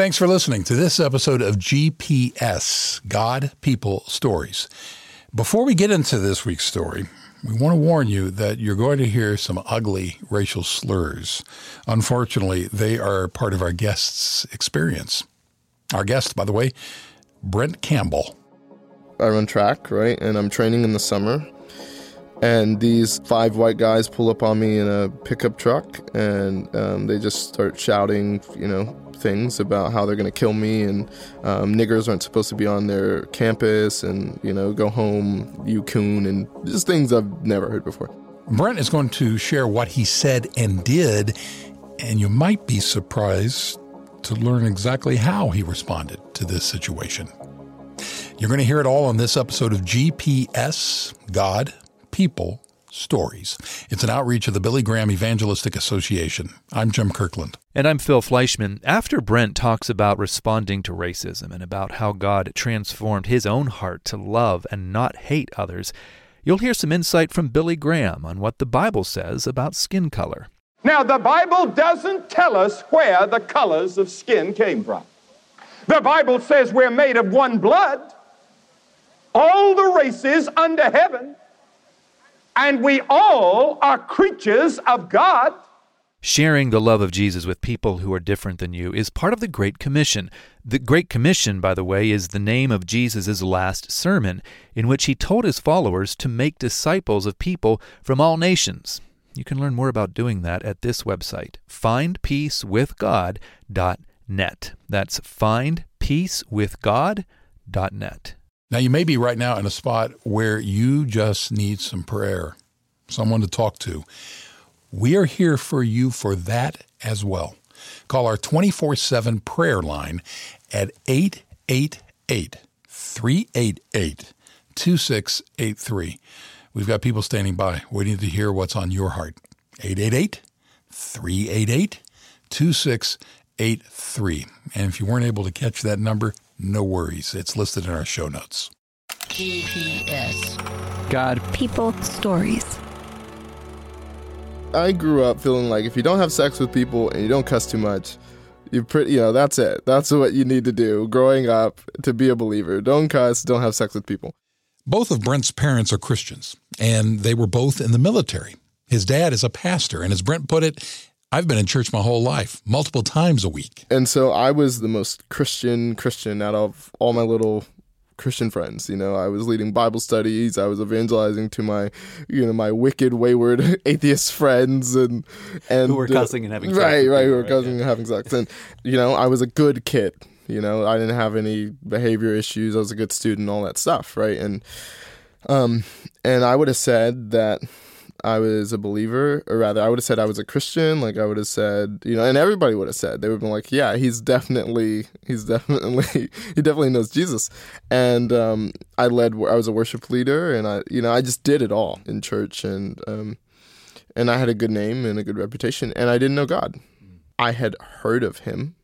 Thanks for listening to this episode of GPS God, People, Stories. Before we get into this week's story, we want to warn you that you're going to hear some ugly racial slurs. Unfortunately, they are part of our guest's experience. Our guest, by the way, Brent Campbell. I run track, right? And I'm training in the summer. And these five white guys pull up on me in a pickup truck and um, they just start shouting, you know, things about how they're going to kill me and um, niggers aren't supposed to be on their campus and, you know, go home, you coon, and just things I've never heard before. Brent is going to share what he said and did, and you might be surprised to learn exactly how he responded to this situation. You're going to hear it all on this episode of GPS God, People, Stories. It's an outreach of the Billy Graham Evangelistic Association. I'm Jim Kirkland. And I'm Phil Fleischman. After Brent talks about responding to racism and about how God transformed his own heart to love and not hate others, you'll hear some insight from Billy Graham on what the Bible says about skin color. Now, the Bible doesn't tell us where the colors of skin came from. The Bible says we're made of one blood. All the races under heaven and we all are creatures of God. Sharing the love of Jesus with people who are different than you is part of the Great Commission. The Great Commission, by the way, is the name of Jesus' last sermon, in which he told his followers to make disciples of people from all nations. You can learn more about doing that at this website, findpeacewithgod.net. That's findpeacewithgod.net. Now, you may be right now in a spot where you just need some prayer, someone to talk to. We are here for you for that as well. Call our 24 7 prayer line at 888 388 2683. We've got people standing by waiting to hear what's on your heart. 888 388 2683. And if you weren't able to catch that number, no worries. It's listed in our show notes. GPS. God. People. Stories. I grew up feeling like if you don't have sex with people and you don't cuss too much, you pretty, you know, that's it. That's what you need to do growing up to be a believer. Don't cuss, don't have sex with people. Both of Brent's parents are Christians, and they were both in the military. His dad is a pastor, and as Brent put it, I've been in church my whole life, multiple times a week. And so I was the most Christian Christian out of all my little Christian friends. You know, I was leading Bible studies. I was evangelizing to my, you know, my wicked, wayward atheist friends, and and who were cussing and having sex right, right, who were right, cussing yeah. and having sex. And you know, I was a good kid. You know, I didn't have any behavior issues. I was a good student, all that stuff, right? And um, and I would have said that I was a believer, or rather, I would have said I was a Christian. Like I would have said, you know, and everybody would have said they would have been like, yeah, he's definitely, he's definitely, he definitely knows Jesus. And um, I led, I was a worship leader, and I, you know, I just did it all in church, and um, and I had a good name and a good reputation, and I didn't know God. I had heard of him.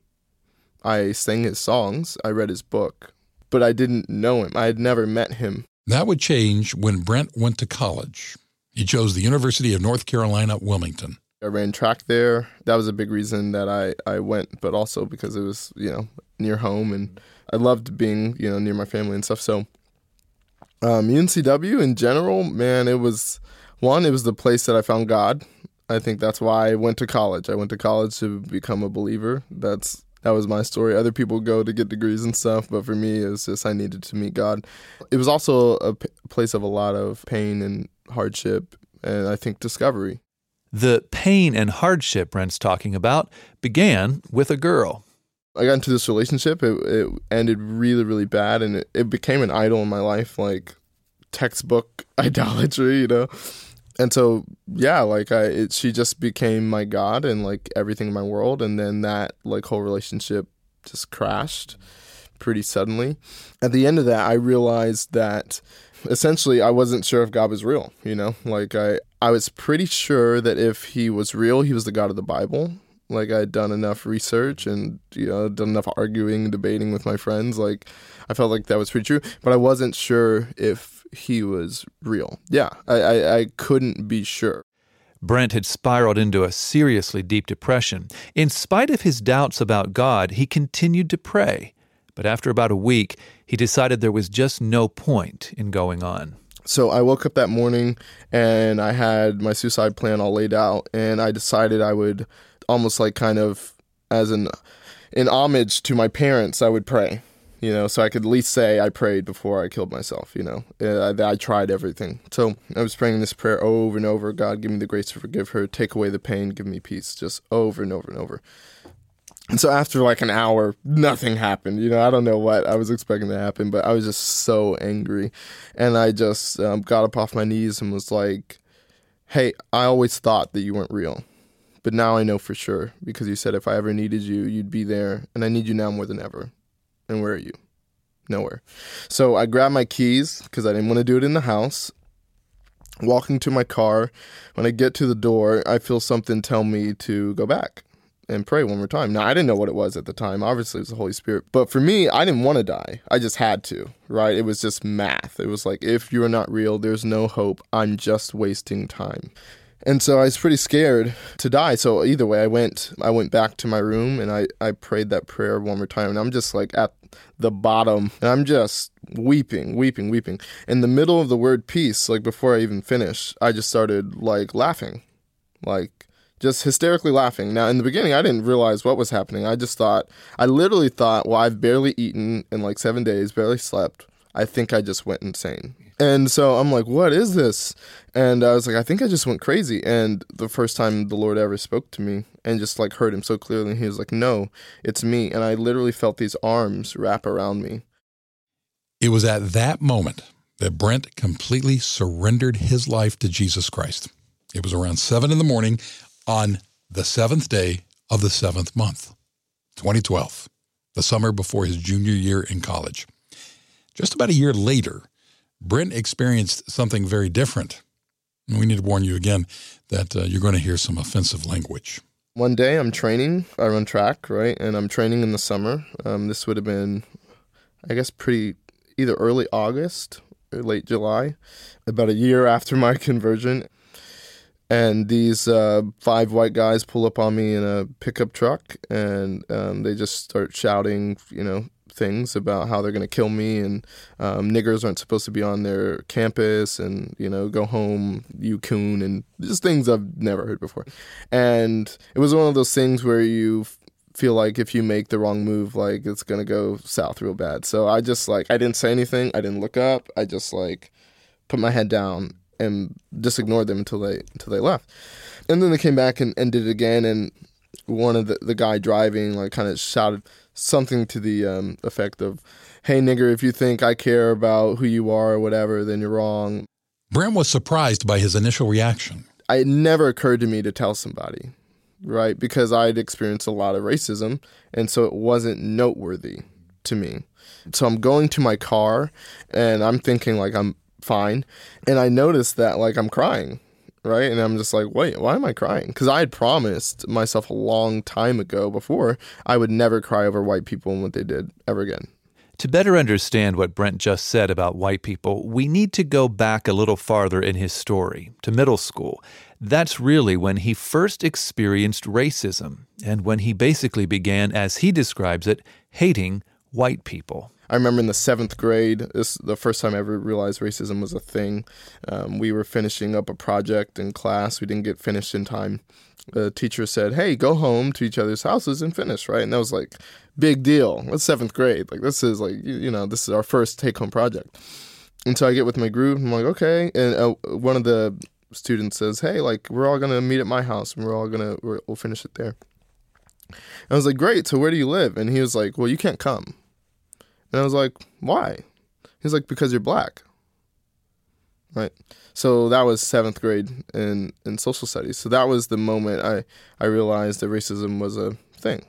I sang his songs. I read his book, but I didn't know him. I had never met him. That would change when Brent went to college. He chose the University of North Carolina, Wilmington. I ran track there. That was a big reason that I, I went, but also because it was, you know, near home and I loved being, you know, near my family and stuff. So um, UNCW in general, man, it was one, it was the place that I found God. I think that's why I went to college. I went to college to become a believer. That's that was my story. Other people go to get degrees and stuff, but for me, it was just I needed to meet God. It was also a p- place of a lot of pain and hardship, and I think discovery. The pain and hardship Brent's talking about began with a girl. I got into this relationship. It, it ended really, really bad, and it, it became an idol in my life, like textbook idolatry, you know. And so, yeah, like I, it, she just became my god and like everything in my world, and then that like whole relationship just crashed pretty suddenly. At the end of that, I realized that essentially I wasn't sure if God was real. You know, like I, I was pretty sure that if He was real, He was the God of the Bible. Like I'd done enough research and you know done enough arguing debating with my friends. Like I felt like that was pretty true, but I wasn't sure if he was real. Yeah, I, I, I couldn't be sure. Brent had spiraled into a seriously deep depression. In spite of his doubts about God, he continued to pray. But after about a week, he decided there was just no point in going on. So I woke up that morning and I had my suicide plan all laid out, and I decided I would almost like kind of as an in homage to my parents, I would pray you know, so I could at least say I prayed before I killed myself, you know. I, I tried everything. So I was praying this prayer over and over God, give me the grace to forgive her, take away the pain, give me peace, just over and over and over. And so after like an hour, nothing happened. You know, I don't know what I was expecting to happen, but I was just so angry. And I just um, got up off my knees and was like, hey, I always thought that you weren't real. But now I know for sure because you said if I ever needed you, you'd be there. And I need you now more than ever. And where are you? Nowhere. So I grab my keys because I didn't want to do it in the house. Walking to my car, when I get to the door, I feel something tell me to go back and pray one more time. Now, I didn't know what it was at the time. Obviously, it was the Holy Spirit. But for me, I didn't want to die. I just had to, right? It was just math. It was like, if you're not real, there's no hope. I'm just wasting time. And so I was pretty scared to die. So either way, I went I went back to my room and I, I prayed that prayer one more time. And I'm just like at the bottom and I'm just weeping, weeping, weeping. In the middle of the word peace, like before I even finished, I just started like laughing. Like just hysterically laughing. Now, in the beginning, I didn't realize what was happening. I just thought, I literally thought, well, I've barely eaten in like seven days, barely slept. I think I just went insane. And so I'm like, what is this? And I was like, I think I just went crazy. And the first time the Lord ever spoke to me and just like heard him so clearly, he was like, no, it's me. And I literally felt these arms wrap around me. It was at that moment that Brent completely surrendered his life to Jesus Christ. It was around seven in the morning on the seventh day of the seventh month, 2012, the summer before his junior year in college. Just about a year later, Brent experienced something very different. And we need to warn you again that uh, you're going to hear some offensive language. One day I'm training, I run track, right? And I'm training in the summer. Um, this would have been, I guess, pretty either early August or late July, about a year after my conversion. And these uh, five white guys pull up on me in a pickup truck and um, they just start shouting, you know, things about how they're going to kill me and um, niggers aren't supposed to be on their campus and you know go home you coon and just things I've never heard before. And it was one of those things where you feel like if you make the wrong move like it's going to go south real bad. So I just like I didn't say anything. I didn't look up. I just like put my head down and just ignored them until they until they left. And then they came back and, and did it again and one of the the guy driving like kind of shouted something to the um, effect of, "Hey nigger, if you think I care about who you are or whatever, then you're wrong." Brent was surprised by his initial reaction. It never occurred to me to tell somebody, right? Because I'd experienced a lot of racism, and so it wasn't noteworthy to me. So I'm going to my car, and I'm thinking like I'm fine, and I notice that like I'm crying right? And I'm just like, wait, why am I crying? Because I had promised myself a long time ago before I would never cry over white people and what they did ever again. To better understand what Brent just said about white people, we need to go back a little farther in his story, to middle school. That's really when he first experienced racism, and when he basically began, as he describes it, hating white people. I remember in the seventh grade, this the first time I ever realized racism was a thing. Um, we were finishing up a project in class. We didn't get finished in time. The teacher said, "Hey, go home to each other's houses and finish." Right, and that was like big deal. That's seventh grade. Like this is like you, know this is our first take home project. And so I get with my group. I'm like, okay. And uh, one of the students says, "Hey, like we're all gonna meet at my house and we're all gonna we will finish it there." And I was like, "Great. So where do you live?" And he was like, "Well, you can't come." And I was like, why? He's like, because you're black. Right. So that was seventh grade in, in social studies. So that was the moment I, I realized that racism was a thing.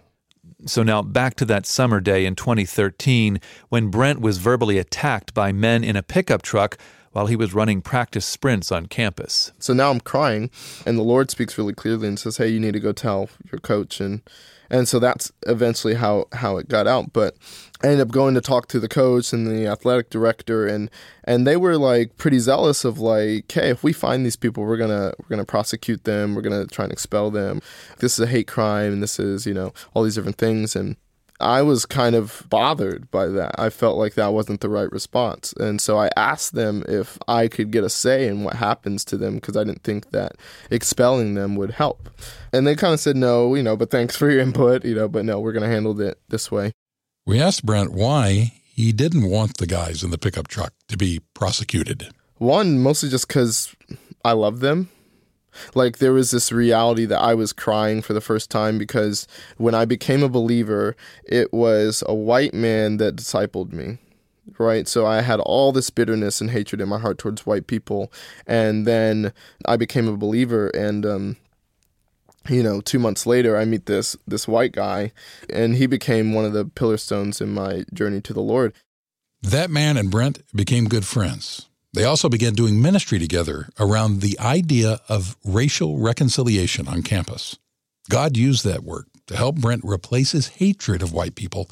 So now back to that summer day in 2013 when Brent was verbally attacked by men in a pickup truck while he was running practice sprints on campus. So now I'm crying, and the Lord speaks really clearly and says, "Hey, you need to go tell your coach." And and so that's eventually how how it got out. But I ended up going to talk to the coach and the athletic director, and and they were like pretty zealous of like, "Hey, if we find these people, we're gonna we're gonna prosecute them. We're gonna try and expel them. This is a hate crime, and this is you know all these different things." And I was kind of bothered by that. I felt like that wasn't the right response. And so I asked them if I could get a say in what happens to them because I didn't think that expelling them would help. And they kind of said, no, you know, but thanks for your input, you know, but no, we're going to handle it this way. We asked Brent why he didn't want the guys in the pickup truck to be prosecuted. One, mostly just because I love them like there was this reality that I was crying for the first time because when I became a believer, it was a white man that discipled me. Right. So I had all this bitterness and hatred in my heart towards white people. And then I became a believer and um, you know, two months later, I meet this this white guy, and he became one of the pillar stones in my journey to the Lord. That man and Brent became good friends. They also began doing ministry together around the idea of racial reconciliation on campus. God used that work to help Brent replace his hatred of white people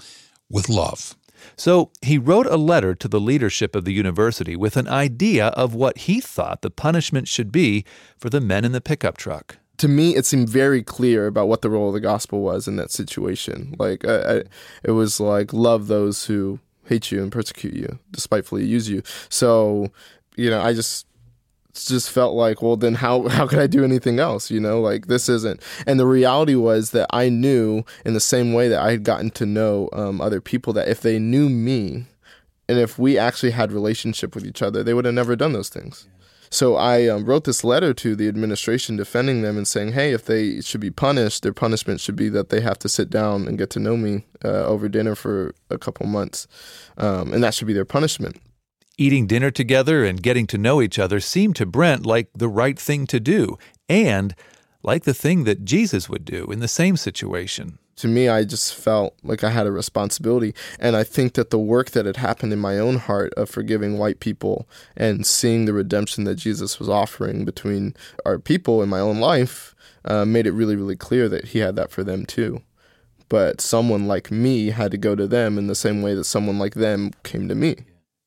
with love. So he wrote a letter to the leadership of the university with an idea of what he thought the punishment should be for the men in the pickup truck. To me, it seemed very clear about what the role of the gospel was in that situation. Like, I, I, it was like, love those who hate you and persecute you, despitefully use you. So, you know, I just just felt like, well, then how how could I do anything else? You know, like this isn't. And the reality was that I knew in the same way that I had gotten to know um, other people that if they knew me, and if we actually had relationship with each other, they would have never done those things. So I um, wrote this letter to the administration defending them and saying, hey, if they should be punished, their punishment should be that they have to sit down and get to know me uh, over dinner for a couple months. Um, and that should be their punishment. Eating dinner together and getting to know each other seemed to Brent like the right thing to do, and like the thing that Jesus would do in the same situation to me, I just felt like I had a responsibility. And I think that the work that had happened in my own heart of forgiving white people and seeing the redemption that Jesus was offering between our people in my own life uh, made it really, really clear that he had that for them too. But someone like me had to go to them in the same way that someone like them came to me.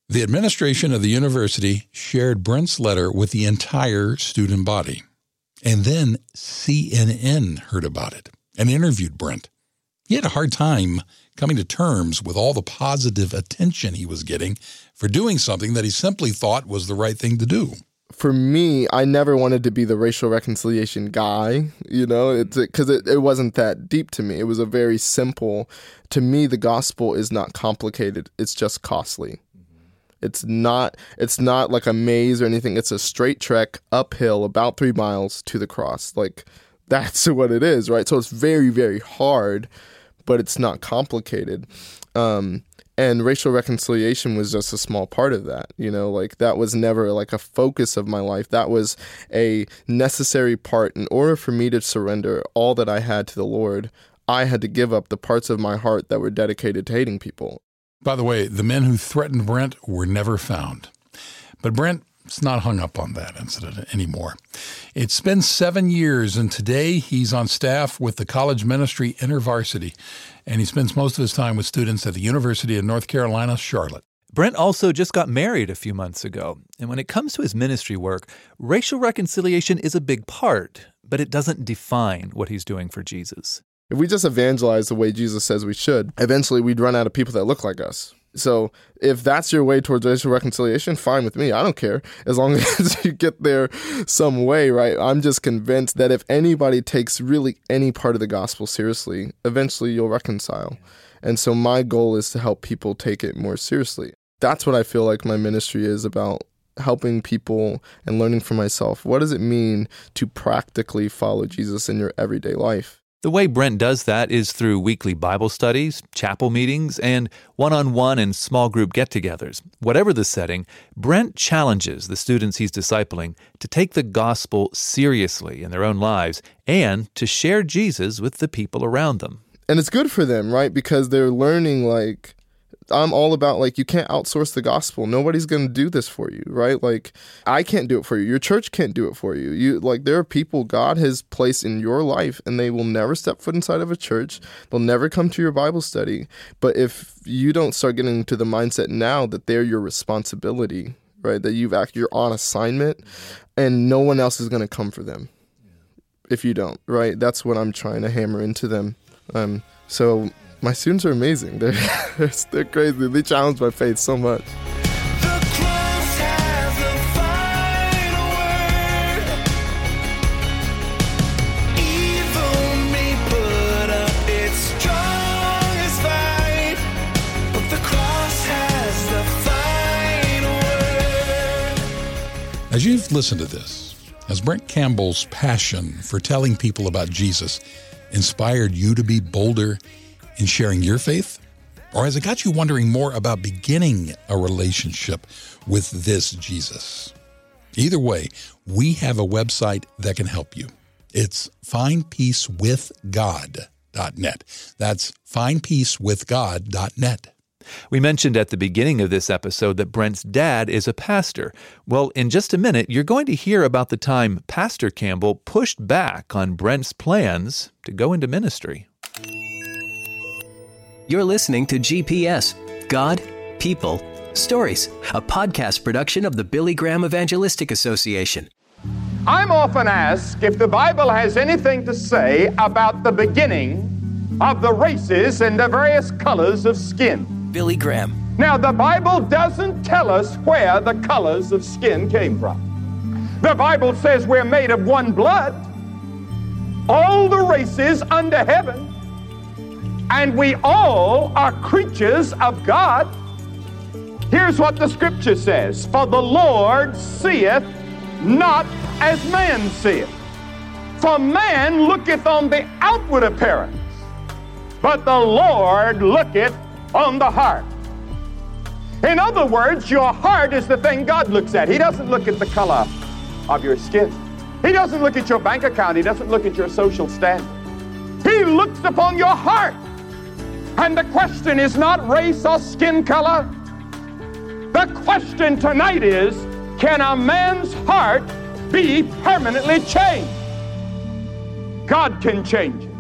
The administration of the university shared Brent's letter with the entire student body. And then CNN heard about it and interviewed Brent. He had a hard time coming to terms with all the positive attention he was getting for doing something that he simply thought was the right thing to do. For me, I never wanted to be the racial reconciliation guy, you know, because it, it wasn't that deep to me. It was a very simple, to me, the gospel is not complicated, it's just costly. It's not it's not like a maze or anything. It's a straight trek uphill about 3 miles to the cross. Like that's what it is, right? So it's very very hard but it's not complicated. Um, and racial reconciliation was just a small part of that you know like that was never like a focus of my life that was a necessary part in order for me to surrender all that i had to the lord i had to give up the parts of my heart that were dedicated to hating people by the way the men who threatened brent were never found but brent it's not hung up on that incident anymore. It's been seven years, and today he's on staff with the college ministry InterVarsity, and he spends most of his time with students at the University of North Carolina, Charlotte. Brent also just got married a few months ago, and when it comes to his ministry work, racial reconciliation is a big part, but it doesn't define what he's doing for Jesus. If we just evangelize the way Jesus says we should, eventually we'd run out of people that look like us. So if that's your way towards racial reconciliation, fine with me. I don't care as long as you get there some way, right? I'm just convinced that if anybody takes really any part of the gospel seriously, eventually you'll reconcile. And so my goal is to help people take it more seriously. That's what I feel like my ministry is about helping people and learning for myself. What does it mean to practically follow Jesus in your everyday life? The way Brent does that is through weekly Bible studies, chapel meetings, and one on one and small group get togethers. Whatever the setting, Brent challenges the students he's discipling to take the gospel seriously in their own lives and to share Jesus with the people around them. And it's good for them, right? Because they're learning, like, I'm all about like you can't outsource the gospel. Nobody's going to do this for you, right? Like I can't do it for you. Your church can't do it for you. You like there are people God has placed in your life and they will never step foot inside of a church. They'll never come to your Bible study. But if you don't start getting to the mindset now that they're your responsibility, right? That you've act you're on assignment and no one else is going to come for them. If you don't, right? That's what I'm trying to hammer into them. Um so my students are amazing. They're they're crazy. They challenge my faith so much. As you've listened to this, has Brent Campbell's passion for telling people about Jesus inspired you to be bolder in sharing your faith? Or has it got you wondering more about beginning a relationship with this Jesus? Either way, we have a website that can help you. It's findpeacewithgod.net. That's findpeacewithgod.net. We mentioned at the beginning of this episode that Brent's dad is a pastor. Well, in just a minute, you're going to hear about the time Pastor Campbell pushed back on Brent's plans to go into ministry. You're listening to GPS God, People, Stories, a podcast production of the Billy Graham Evangelistic Association. I'm often asked if the Bible has anything to say about the beginning of the races and the various colors of skin. Billy Graham. Now, the Bible doesn't tell us where the colors of skin came from. The Bible says we're made of one blood, all the races under heaven, and we all are creatures of God. Here's what the scripture says For the Lord seeth not as man seeth. For man looketh on the outward appearance, but the Lord looketh on the heart. In other words, your heart is the thing God looks at. He doesn't look at the color of your skin. He doesn't look at your bank account. He doesn't look at your social standing. He looks upon your heart. And the question is not race or skin color. The question tonight is can a man's heart be permanently changed? God can change it.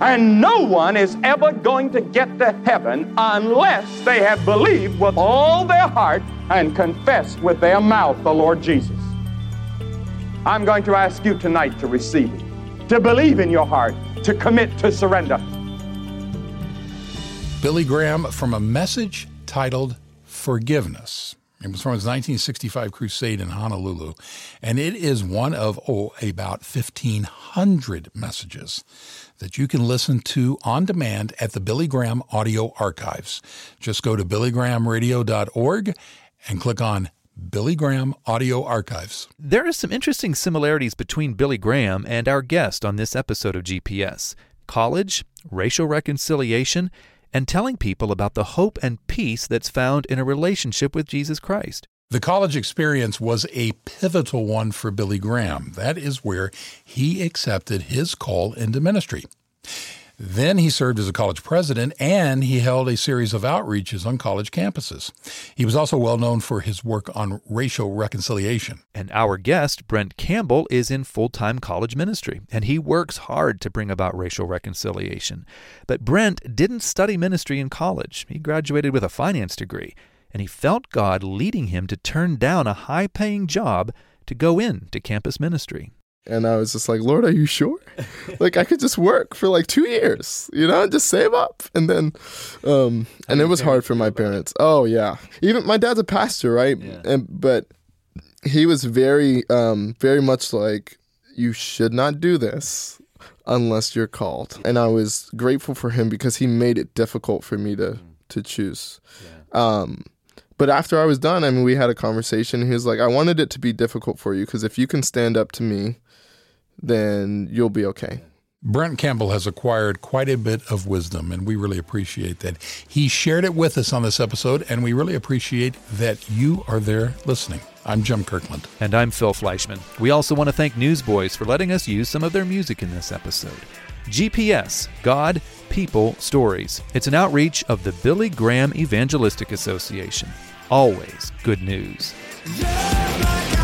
And no one is ever going to get to heaven unless they have believed with all their heart and confessed with their mouth the Lord Jesus. I'm going to ask you tonight to receive it, to believe in your heart, to commit to surrender. Billy Graham from a message titled Forgiveness. It was from his 1965 crusade in Honolulu, and it is one of, oh, about 1,500 messages that you can listen to on demand at the Billy Graham Audio Archives. Just go to billygrahamradio.org and click on Billy Graham Audio Archives. There are some interesting similarities between Billy Graham and our guest on this episode of GPS college, racial reconciliation, and telling people about the hope and peace that's found in a relationship with Jesus Christ. The college experience was a pivotal one for Billy Graham. That is where he accepted his call into ministry. Then he served as a college president and he held a series of outreaches on college campuses. He was also well known for his work on racial reconciliation. And our guest, Brent Campbell, is in full time college ministry, and he works hard to bring about racial reconciliation. But Brent didn't study ministry in college, he graduated with a finance degree, and he felt God leading him to turn down a high paying job to go into campus ministry. And I was just like, Lord, are you sure? like I could just work for like two years, you know, and just save up. And then um and it was hard for my parents. Oh yeah. Even my dad's a pastor, right? And but he was very um very much like you should not do this unless you're called. And I was grateful for him because he made it difficult for me to to choose. Um but after I was done, I mean, we had a conversation. He was like, I wanted it to be difficult for you because if you can stand up to me, then you'll be okay. Brent Campbell has acquired quite a bit of wisdom, and we really appreciate that. He shared it with us on this episode, and we really appreciate that you are there listening. I'm Jim Kirkland. And I'm Phil Fleischman. We also want to thank Newsboys for letting us use some of their music in this episode. GPS God, People, Stories. It's an outreach of the Billy Graham Evangelistic Association. Always good news. Love like